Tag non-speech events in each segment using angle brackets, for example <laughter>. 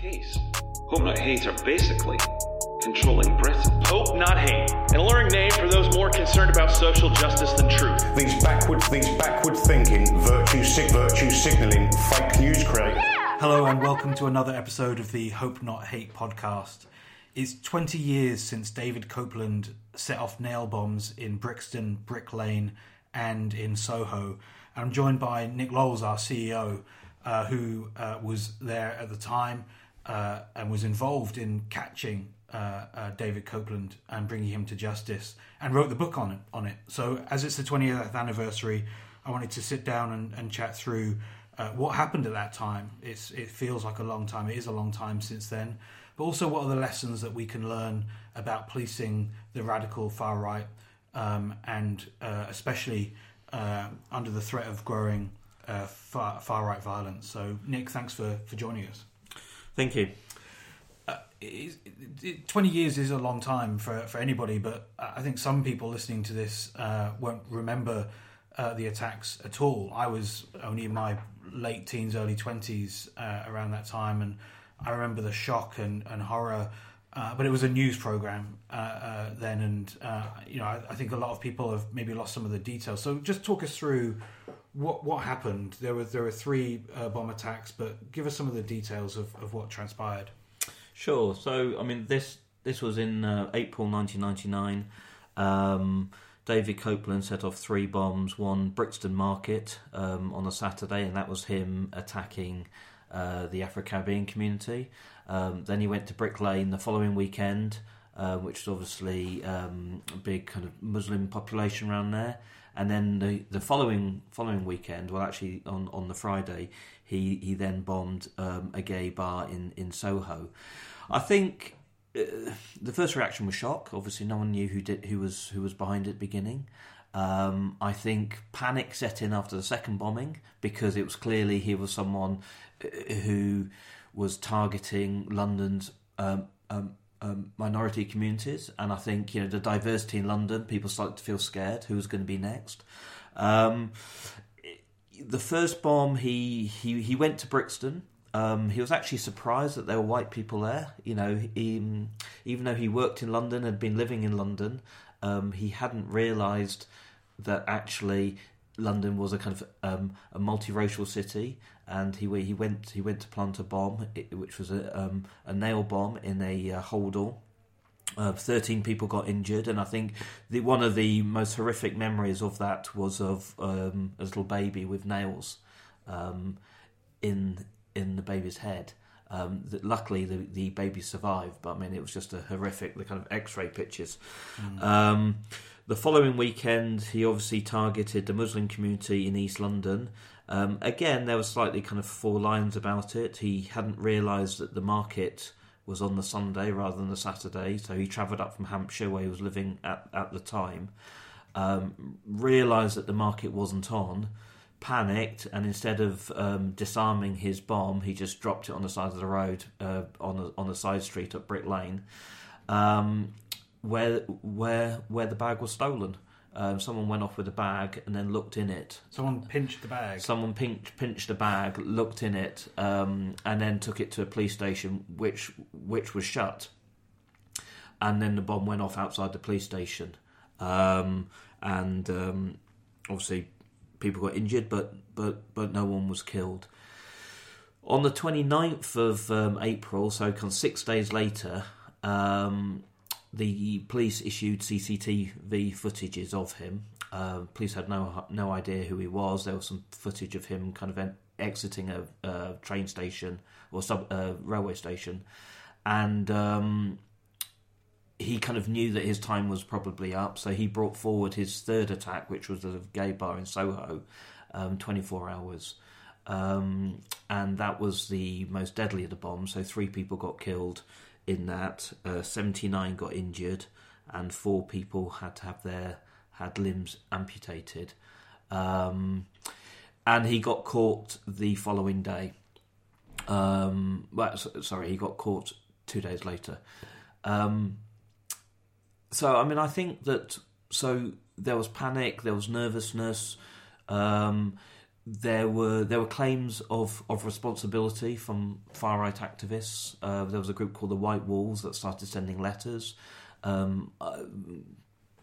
case. Hope Not Hate are basically controlling Britain. Hope Not Hate, an alluring name for those more concerned about social justice than truth. These backwards, these backward thinking, virtue, sig- virtue signalling, fake news create. Hello and welcome to another episode of the Hope Not Hate podcast. It's 20 years since David Copeland set off nail bombs in Brixton, Brick Lane, and in Soho. I'm joined by Nick Lowles, our CEO, uh, who uh, was there at the time uh, and was involved in catching uh, uh, David Copeland and bringing him to justice, and wrote the book on it. On it. So, as it's the 20th anniversary, I wanted to sit down and, and chat through uh, what happened at that time. It's it feels like a long time. It is a long time since then. But also, what are the lessons that we can learn about policing the radical far right, um, and uh, especially under the threat of growing uh, far far right violence. So, Nick, thanks for for joining us. Thank you. It- it- 20 years is a long time for, for anybody, but I think some people listening to this uh, won't remember uh, the attacks at all. I was only in my late teens, early 20s uh, around that time, and I remember the shock and, and horror. Uh, but it was a news program uh, uh, then, and uh, you know I, I think a lot of people have maybe lost some of the details. So just talk us through what what happened. There were there were three uh, bomb attacks, but give us some of the details of, of what transpired. Sure. So, I mean, this this was in uh, April 1999. Um, David Copeland set off three bombs. One Brixton Market um, on a Saturday, and that was him attacking uh, the Afro Caribbean community. Um, then he went to Brick Lane the following weekend, uh, which is obviously um, a big kind of Muslim population around there. And then the, the following following weekend, well, actually on, on the Friday, he he then bombed um, a gay bar in in Soho. I think uh, the first reaction was shock. Obviously, no one knew who did who was who was behind it at the beginning. Um, I think panic set in after the second bombing because it was clearly he was someone uh, who was targeting London's um, um, um, minority communities, and I think you know the diversity in London. People started to feel scared Who's going to be next. Um, the first bomb, he he he went to Brixton. Um, he was actually surprised that there were white people there. You know, he, even though he worked in London, had been living in London, um, he hadn't realised that actually London was a kind of um, a multiracial city. And he he went he went to plant a bomb, which was a um, a nail bomb in a uh, holdall. Uh, Thirteen people got injured, and I think the one of the most horrific memories of that was of um, a little baby with nails um, in in the baby's head. Um, that luckily the the baby survived, but I mean it was just a horrific the kind of X-ray pictures. Um, the following weekend, he obviously targeted the Muslim community in East London. Um, again, there were slightly kind of four lines about it. He hadn't realised that the market was on the Sunday rather than the Saturday, so he travelled up from Hampshire, where he was living at, at the time, um, realised that the market wasn't on, panicked, and instead of um, disarming his bomb, he just dropped it on the side of the road uh, on a, on a side street at Brick Lane, um, where where where the bag was stolen. Um, someone went off with a bag and then looked in it. Someone pinched the bag. Someone pinched, pinched a bag, looked in it, um, and then took it to a police station, which which was shut. And then the bomb went off outside the police station, um, and um, obviously people got injured, but but but no one was killed. On the 29th of um, April, so kind of six days later, um, the police issued CCTV footages of him. Uh, police had no no idea who he was. There was some footage of him kind of en- exiting a, a train station or sub uh, railway station, and um, he kind of knew that his time was probably up. So he brought forward his third attack, which was a gay bar in Soho, um, 24 hours. Um, and that was the most deadly of the bombs. So three people got killed in that. Uh, 79 got injured, and four people had to have their had limbs amputated. Um, and he got caught the following day. Um, well, sorry, he got caught two days later. Um, so, I mean, I think that so there was panic, there was nervousness. Um, there were there were claims of, of responsibility from far right activists. Uh, there was a group called the White Wolves that started sending letters. Um, uh,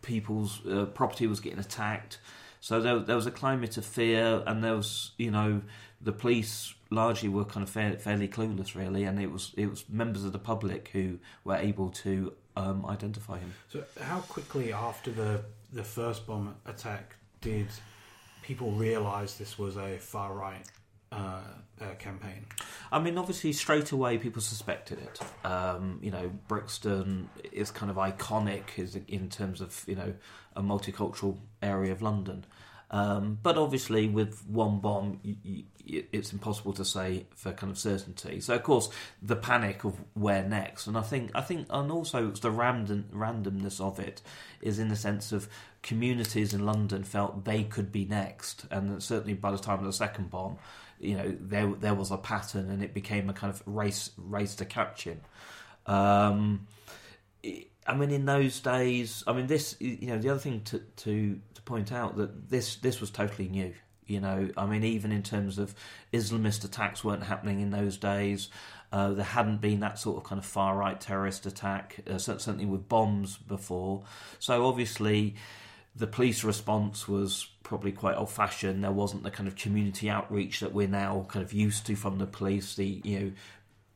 people's uh, property was getting attacked, so there, there was a climate of fear, and there was you know the police largely were kind of fair, fairly clueless, really, and it was it was members of the public who were able to um, identify him. So, how quickly after the the first bomb attack did people realise this was a far right uh, uh, campaign? I mean, obviously, straight away people suspected it. Um, you know, Brixton is kind of iconic is in terms of you know a multicultural area of London. Um, but obviously, with one bomb, you, you, it's impossible to say for kind of certainty. So, of course, the panic of where next, and I think, I think, and also it's the random randomness of it is in the sense of communities in London felt they could be next, and certainly by the time of the second bomb, you know, there there was a pattern, and it became a kind of race race to catch him. Um, I mean, in those days, I mean, this, you know, the other thing to to to point out that this this was totally new. You know, I mean, even in terms of Islamist attacks weren't happening in those days. Uh, there hadn't been that sort of kind of far right terrorist attack, uh, certainly with bombs before. So obviously, the police response was probably quite old fashioned. There wasn't the kind of community outreach that we're now kind of used to from the police. The you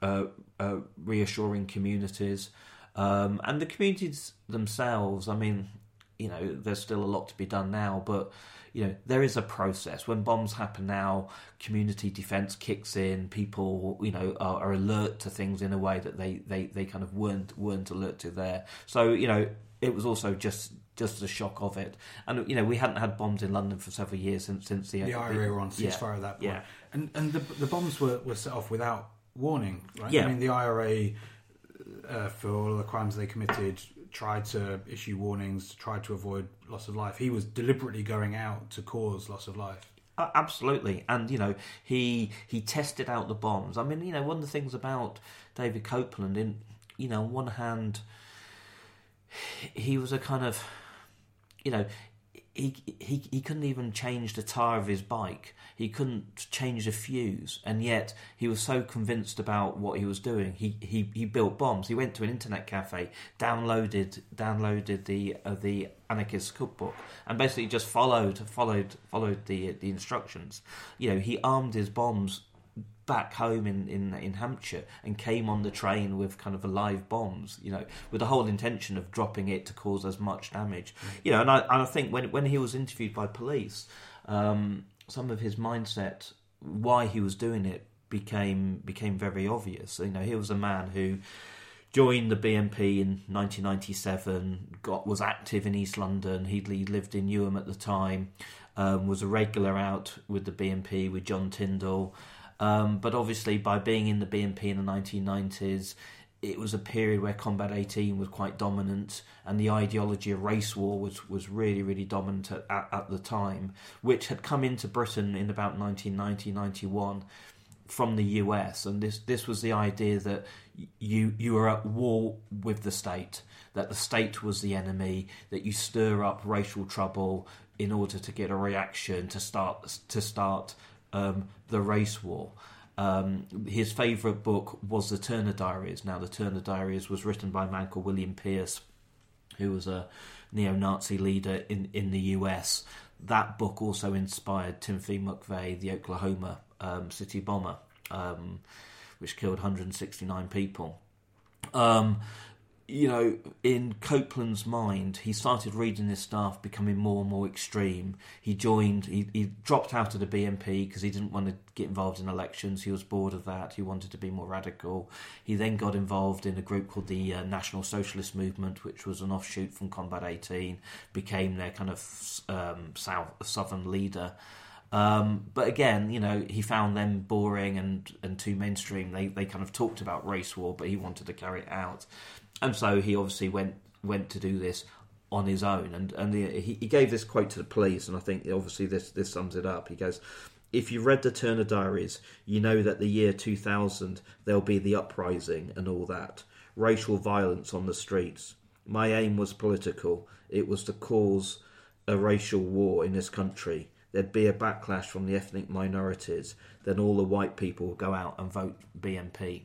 know uh, uh reassuring communities. Um, and the communities themselves, I mean, you know, there's still a lot to be done now, but you know, there is a process. When bombs happen now, community defence kicks in. People, you know, are, are, alert to things in a way that they, they, they kind of weren't weren't alert to there. So you know, it was also just just the shock of it. And you know, we hadn't had bombs in London for several years since since the the IRA were on ceasefire yeah, at that point. Yeah. And and the the bombs were, were set off without warning, right? Yeah. I mean, the IRA uh, for all the crimes they committed tried to issue warnings, tried to avoid loss of life. He was deliberately going out to cause loss of life. Uh, absolutely, and you know he he tested out the bombs. I mean, you know, one of the things about David Copeland, in you know, on one hand, he was a kind of, you know, he, he couldn't even change the tire of his bike. He couldn't change the fuse, and yet he was so convinced about what he was doing. He he, he built bombs. He went to an internet cafe, downloaded downloaded the uh, the anarchist cookbook, and basically just followed followed followed the the instructions. You know, he armed his bombs back home in, in, in Hampshire and came on the train with kind of live bombs, you know, with the whole intention of dropping it to cause as much damage. You know, and I, and I think when, when he was interviewed by police, um, some of his mindset, why he was doing it, became became very obvious. You know, he was a man who joined the BNP in 1997, got was active in East London. He'd, he lived in Newham at the time, um, was a regular out with the BNP with John Tyndall. Um, but obviously, by being in the BNP in the 1990s, it was a period where Combat 18 was quite dominant, and the ideology of race war was, was really, really dominant at, at, at the time, which had come into Britain in about 1990 91 from the US. And this, this was the idea that you, you were at war with the state, that the state was the enemy, that you stir up racial trouble in order to get a reaction to start to start um, the race war. Um, his favourite book was the Turner Diaries. Now, the Turner Diaries was written by a man called William Pierce, who was a neo-Nazi leader in, in the US. That book also inspired Timothy McVeigh, the Oklahoma um, city bomber, um, which killed 169 people. Um, you know, in Copeland's mind, he started reading this stuff, becoming more and more extreme. He joined, he, he dropped out of the BNP because he didn't want to get involved in elections. He was bored of that. He wanted to be more radical. He then got involved in a group called the uh, National Socialist Movement, which was an offshoot from Combat 18, became their kind of um, south southern leader. Um, but again, you know, he found them boring and, and too mainstream. They they kind of talked about race war, but he wanted to carry it out and so he obviously went went to do this on his own. And and he, he gave this quote to the police, and I think obviously this this sums it up. He goes. If you read the Turner Diaries, you know that the year 2000 there'll be the uprising and all that, racial violence on the streets. My aim was political. It was to cause a racial war in this country. there'd be a backlash from the ethnic minorities, then all the white people would go out and vote BNP.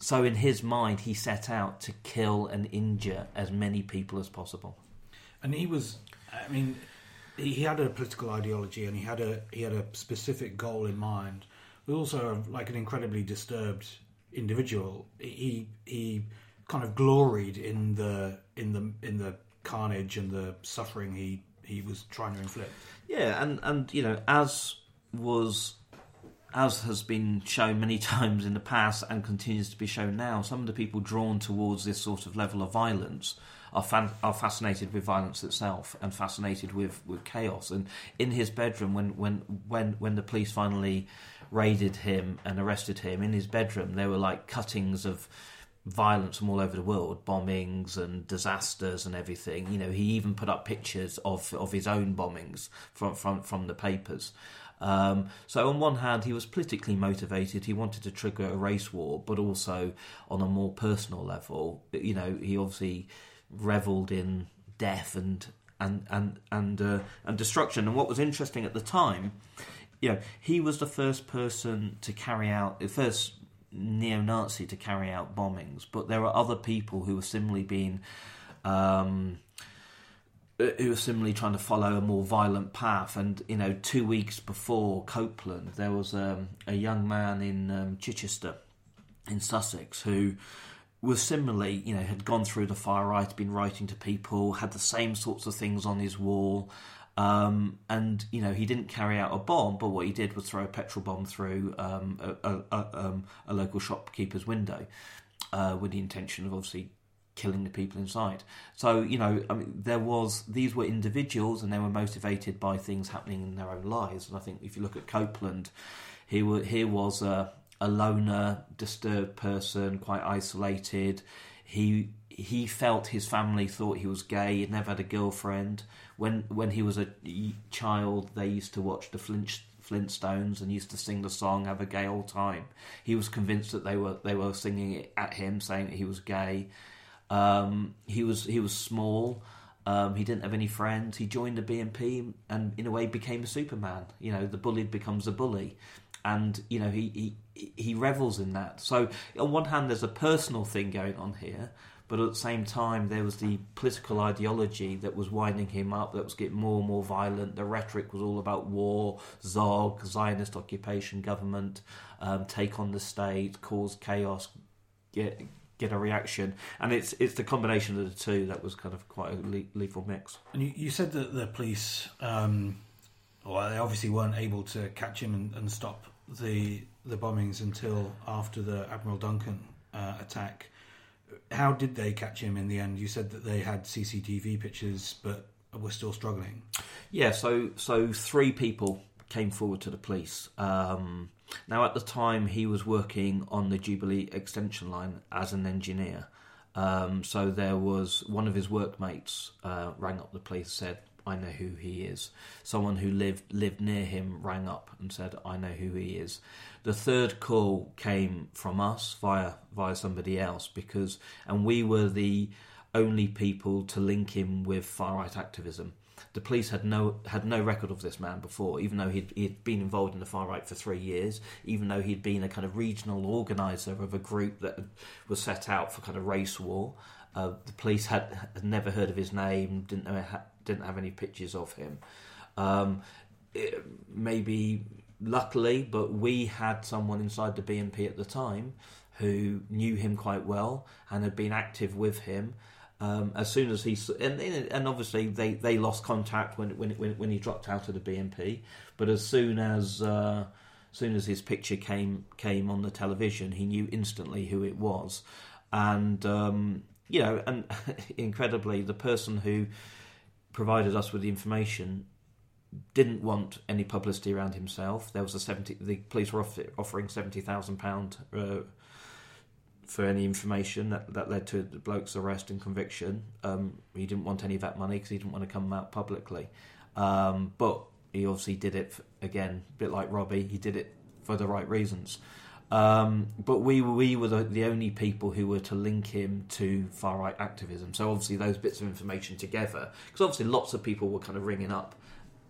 So, in his mind, he set out to kill and injure as many people as possible. And he was, I mean, he had a political ideology and he had a he had a specific goal in mind. But also, like an incredibly disturbed individual, he he kind of gloried in the in the in the carnage and the suffering he he was trying to inflict. Yeah, and and you know, as was as has been shown many <laughs> times in the past and continues to be shown now, some of the people drawn towards this sort of level of violence are fan- are fascinated with violence itself and fascinated with, with chaos. And in his bedroom, when when when when the police finally raided him and arrested him in his bedroom, there were like cuttings of violence from all over the world, bombings and disasters and everything. You know, he even put up pictures of of his own bombings from from from the papers. Um, so on one hand, he was politically motivated. He wanted to trigger a race war, but also on a more personal level, you know, he obviously revelled in death and and and and uh, and destruction. And what was interesting at the time, you know, he was the first person to carry out the first neo-Nazi to carry out bombings, but there were other people who were similarly being. Um, who were similarly trying to follow a more violent path. And you know, two weeks before Copeland, there was um, a young man in um, Chichester, in Sussex, who was similarly, you know, had gone through the far right, been writing to people, had the same sorts of things on his wall. Um, and you know he didn't carry out a bomb, but what he did was throw a petrol bomb through um, a, a, a, um, a, local shopkeeper's window, uh, with the intention of obviously killing the people inside. So you know, I mean, there was these were individuals, and they were motivated by things happening in their own lives. And I think if you look at Copeland, he were, here was a, a loner, disturbed person, quite isolated. He he felt his family thought he was gay. He'd never had a girlfriend. When when he was a child, they used to watch the Flint, Flintstones and used to sing the song "Have a Gay Old Time." He was convinced that they were they were singing it at him, saying that he was gay. Um, he was he was small. Um, he didn't have any friends. He joined the BNP and, in a way, became a Superman. You know, the bullied becomes a bully, and you know he he he revels in that. So on one hand, there's a personal thing going on here, but at the same time, there was the political ideology that was winding him up, that was getting more and more violent. The rhetoric was all about war, Zog, Zionist occupation government, um, take on the state, cause chaos, get get a reaction, and it's it's the combination of the two that was kind of quite a le- lethal mix. And you, you said that the police, um, well, they obviously weren't able to catch him and, and stop the the bombings until after the Admiral Duncan uh, attack how did they catch him in the end? You said that they had CCTV pictures, but were still struggling. Yeah, so so three people came forward to the police. Um, now, at the time, he was working on the Jubilee extension line as an engineer. Um, so there was one of his workmates uh, rang up the police, said, "I know who he is." Someone who lived lived near him rang up and said, "I know who he is." The third call came from us via via somebody else because, and we were the only people to link him with far right activism. The police had no had no record of this man before, even though he'd, he'd been involved in the far right for three years. Even though he'd been a kind of regional organizer of a group that was set out for kind of race war, uh, the police had, had, never heard of his name, didn't know, didn't have any pictures of him. Um, it, maybe luckily, but we had someone inside the BNP at the time who knew him quite well and had been active with him. Um, as soon as he and and obviously they, they lost contact when, when when he dropped out of the BNP, but as soon as uh, soon as his picture came came on the television, he knew instantly who it was, and um, you know, and <laughs> incredibly, the person who provided us with the information didn't want any publicity around himself. There was a seventy. The police were offering seventy thousand pound uh, for any information that that led to the bloke's arrest and conviction. Um, he didn't want any of that money because he didn't want to come out publicly. Um, but he obviously did it for, again, a bit like Robbie. He did it for the right reasons. Um, but we we were the, the, only people who were to link him to far right activism. So obviously those bits of information together, because obviously lots of people were kind of ringing up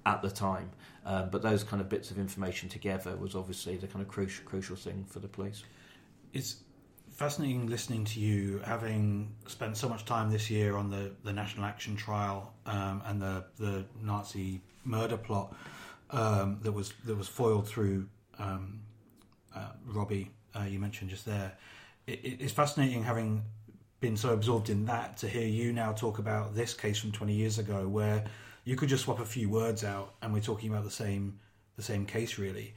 at the time. Um, but those kind of bits of information together was obviously the kind of crucial crucial thing for the police. It's fascinating listening to you, having spent so much time this year on the, the National Action Trial um, and the the Nazi murder plot um, that was that was foiled through um, uh, Robbie. Uh, you mentioned just there. It, it's fascinating having been so absorbed in that to hear you now talk about this case from 20 years ago, where you could just swap a few words out and we're talking about the same the same case really.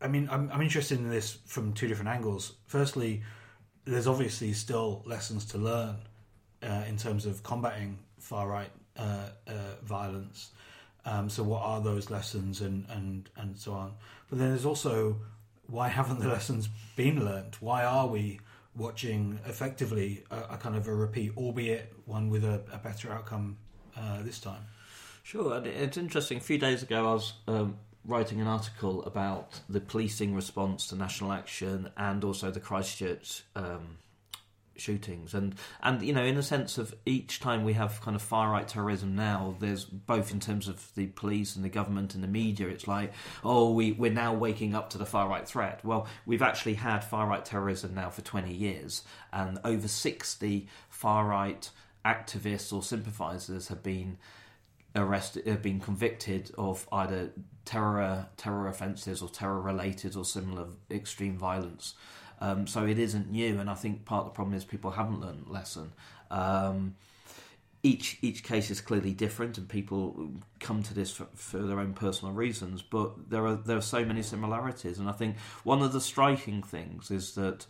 I mean, I'm, I'm interested in this from two different angles. Firstly, there's obviously still lessons to learn uh, in terms of combating far right uh, uh, violence. Um, so, what are those lessons, and, and and so on? But then there's also why haven't the <laughs> lessons been learned? Why are we watching effectively a, a kind of a repeat, albeit one with a, a better outcome uh, this time? Sure, it's interesting. A few days ago, I was um, writing an article about the policing response to national action and also the Christchurch um, shootings, and and you know, in a sense of each time we have kind of far right terrorism now, there's both in terms of the police and the government and the media. It's like, oh, we we're now waking up to the far right threat. Well, we've actually had far right terrorism now for 20 years, and over 60 far right activists or sympathisers have been arrested, have been convicted of either terror terror offences or terror related or similar extreme violence. Um, so it isn't new, and I think part of the problem is people haven't learned the lesson. Um, each each case is clearly different, and people come to this for, for, their own personal reasons. But there are there are so many similarities, and I think one of the striking things is that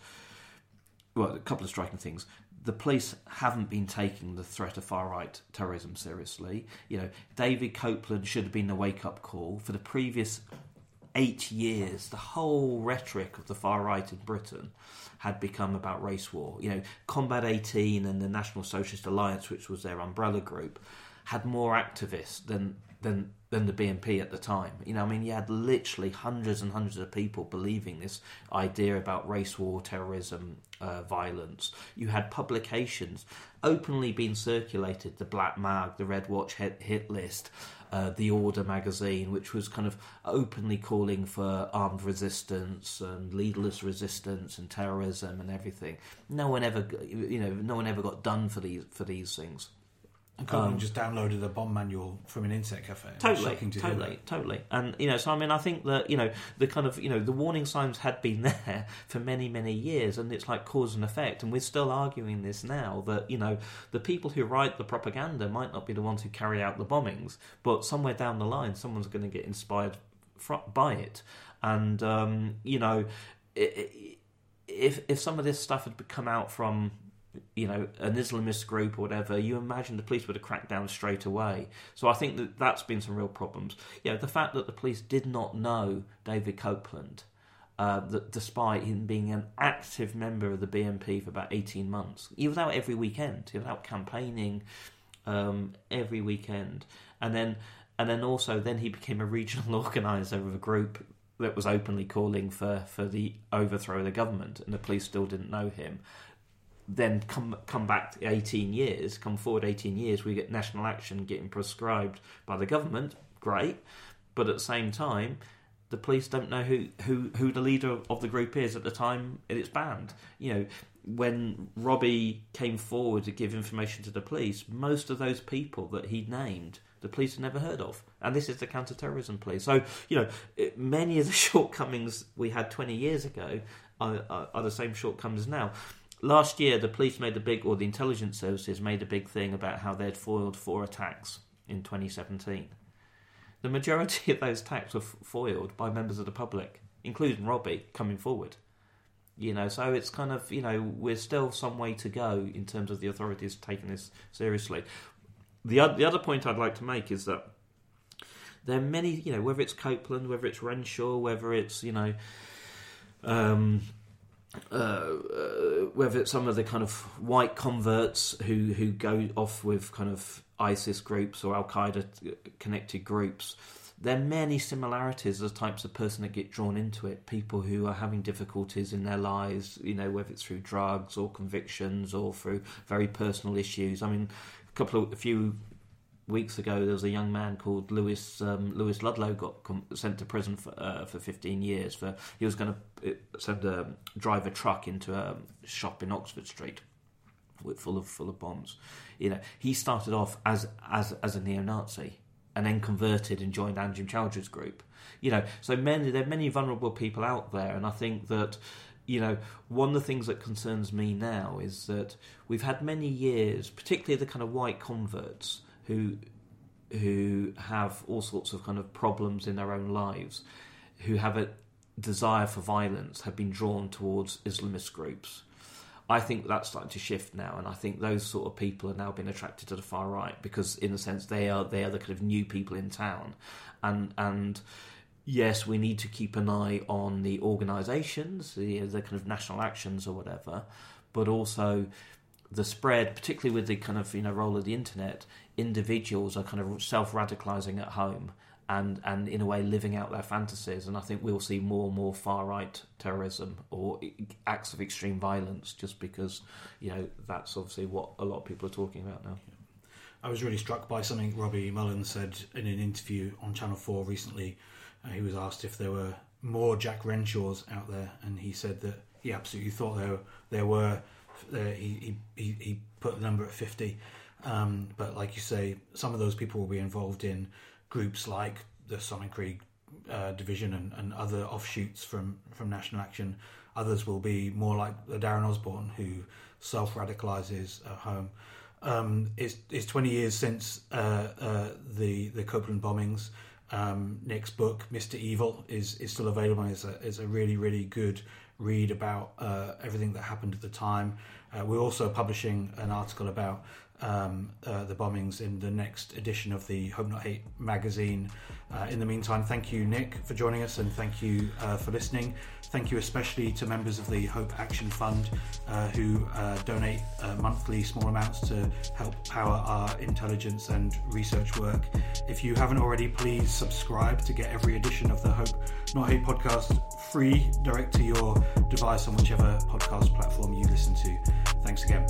well, a couple of striking things the police haven't been taking the threat of far right terrorism seriously. You know, David Copeland should have been the wake up call for the previous eight years. The whole rhetoric of the far right in Britain had become about race war. You know, Combat 18 and the National Socialist Alliance, which was their umbrella group, had more activists than than than the BNP at the time. You know, I mean, you had literally hundreds and hundreds of people believing this idea about race war, terrorism, uh, violence. You had publications openly being circulated: the Black Mag, the Red Watch hit, hit list, uh, the Order magazine, which was kind of openly calling for armed resistance and leaderless resistance and terrorism and everything. No one ever, you know, no one ever got done for these for these things. And Copeland um, just downloaded a bomb manual from an insect cafe. Totally, to totally, totally. And you know, so I mean, I think that you know the kind of you know the warning signs had been <laughs> there for many, many years, and it's like cause and effect. And we're still arguing this now that you know the people who write the propaganda might not be the ones who carry out the bombings, but somewhere down the line, someone's going to get inspired by it. And um, you know, if if some of this stuff had come out from you know, an Islamist group or whatever, you imagine the police would have cracked down straight away. So I think that that's been some real problems. Yeah, the fact that the police did not know David Copeland, uh, that despite him being an active member of the BNP for about 18 months, he was out every weekend, he was out campaigning um, every weekend. And then, and then also, then he became a regional <laughs> organizer of a group that was openly calling for, for the overthrow of the government, and the police still didn't know him then come come back 18 years, come forward 18 years, we get national action getting prescribed by the government. Great, but at the same time, the police don't know who, who, who the leader of the group is at the time it's banned. You know, when Robbie came forward to give information to the police, most of those people that he named, the police had never heard of. And this is the counter-terrorism police. So, you know, many of the <laughs> shortcomings we had 20 years ago are, are, are the same shortcomings now last year the police made a big, or the intelligence services made a big thing about how they'd foiled four attacks in 2017. The majority of those attacks were foiled by members of the public, including Robbie, coming forward. You know, so it's kind of you know we're still some way to go in terms of the authorities taking this seriously. The the other point I'd like to make is that there are many, you know, whether it's Copeland, whether it's Renshaw, whether it's you know um, uh, uh, whether it's some of the kind of white converts who who go off with kind of ISIS groups or Al Qaeda connected groups, there are many similarities as types of person that get drawn into it. People who are having difficulties in their lives, you know, whether it's through drugs or convictions or through very personal issues. I mean, a couple of a few weeks ago there was a young man called Lewis um, Lewis Ludlow got com- sent to prison for uh, for 15 years for he was going to send a drive a truck into a shop in Oxford Street with full of full of bombs. You know, he started off as as as a neo-Nazi and then converted and joined Anjem Choudary's group. You know, so many there are many vulnerable people out there, and I think that you know, one of the things that concerns me now is that we've had many years, particularly the kind of white converts who who have all sorts of kind of problems in their own lives, who have a desire for violence, have been drawn towards Islamist groups. I think that's starting to shift now, and I think those sort of people are now being attracted to the far right because, in a sense, they are they are the kind of new people in town, and and yes, we need to keep an eye on the organisations, the, the kind of national actions or whatever, but also the spread, particularly with the kind of you know role of the internet, individuals are kind of self radicalizing at home and and in a way living out their fantasies. And I think we'll see more and more far right terrorism or acts of extreme violence just because you know that's obviously what a lot of people are talking about now. I was really struck by something Robbie Mullen said in an interview on Channel Four recently uh, he was asked if there were more Jack Renshaws out there, and he said that he absolutely thought there there were. Uh, he, he he put the number at fifty, um, but like you say, some of those people will be involved in groups like the Sonnenkrieg uh, division and, and other offshoots from from National Action. Others will be more like the Darren Osborne who self radicalizes at home. Um, it's, it's 20 years since uh, uh, the the Copeland bombings. Um, Nick's book, Mr. Evil, is is still available. It's a, it's a really really good read about uh, everything that happened at the time. Uh, we're also publishing an article about um, uh, the bombings in the next edition of the Hope Not Hate magazine. Uh, in the meantime, thank you, Nick, for joining us, and thank you uh, for listening. Thank you especially to members of the Hope Action Fund uh, who uh, donate uh, monthly small amounts to help power our intelligence and research work. If you haven't already, please subscribe to get every edition of the Hope Not Hate podcast free direct to your device on whichever podcast platform you listen to. Thanks again.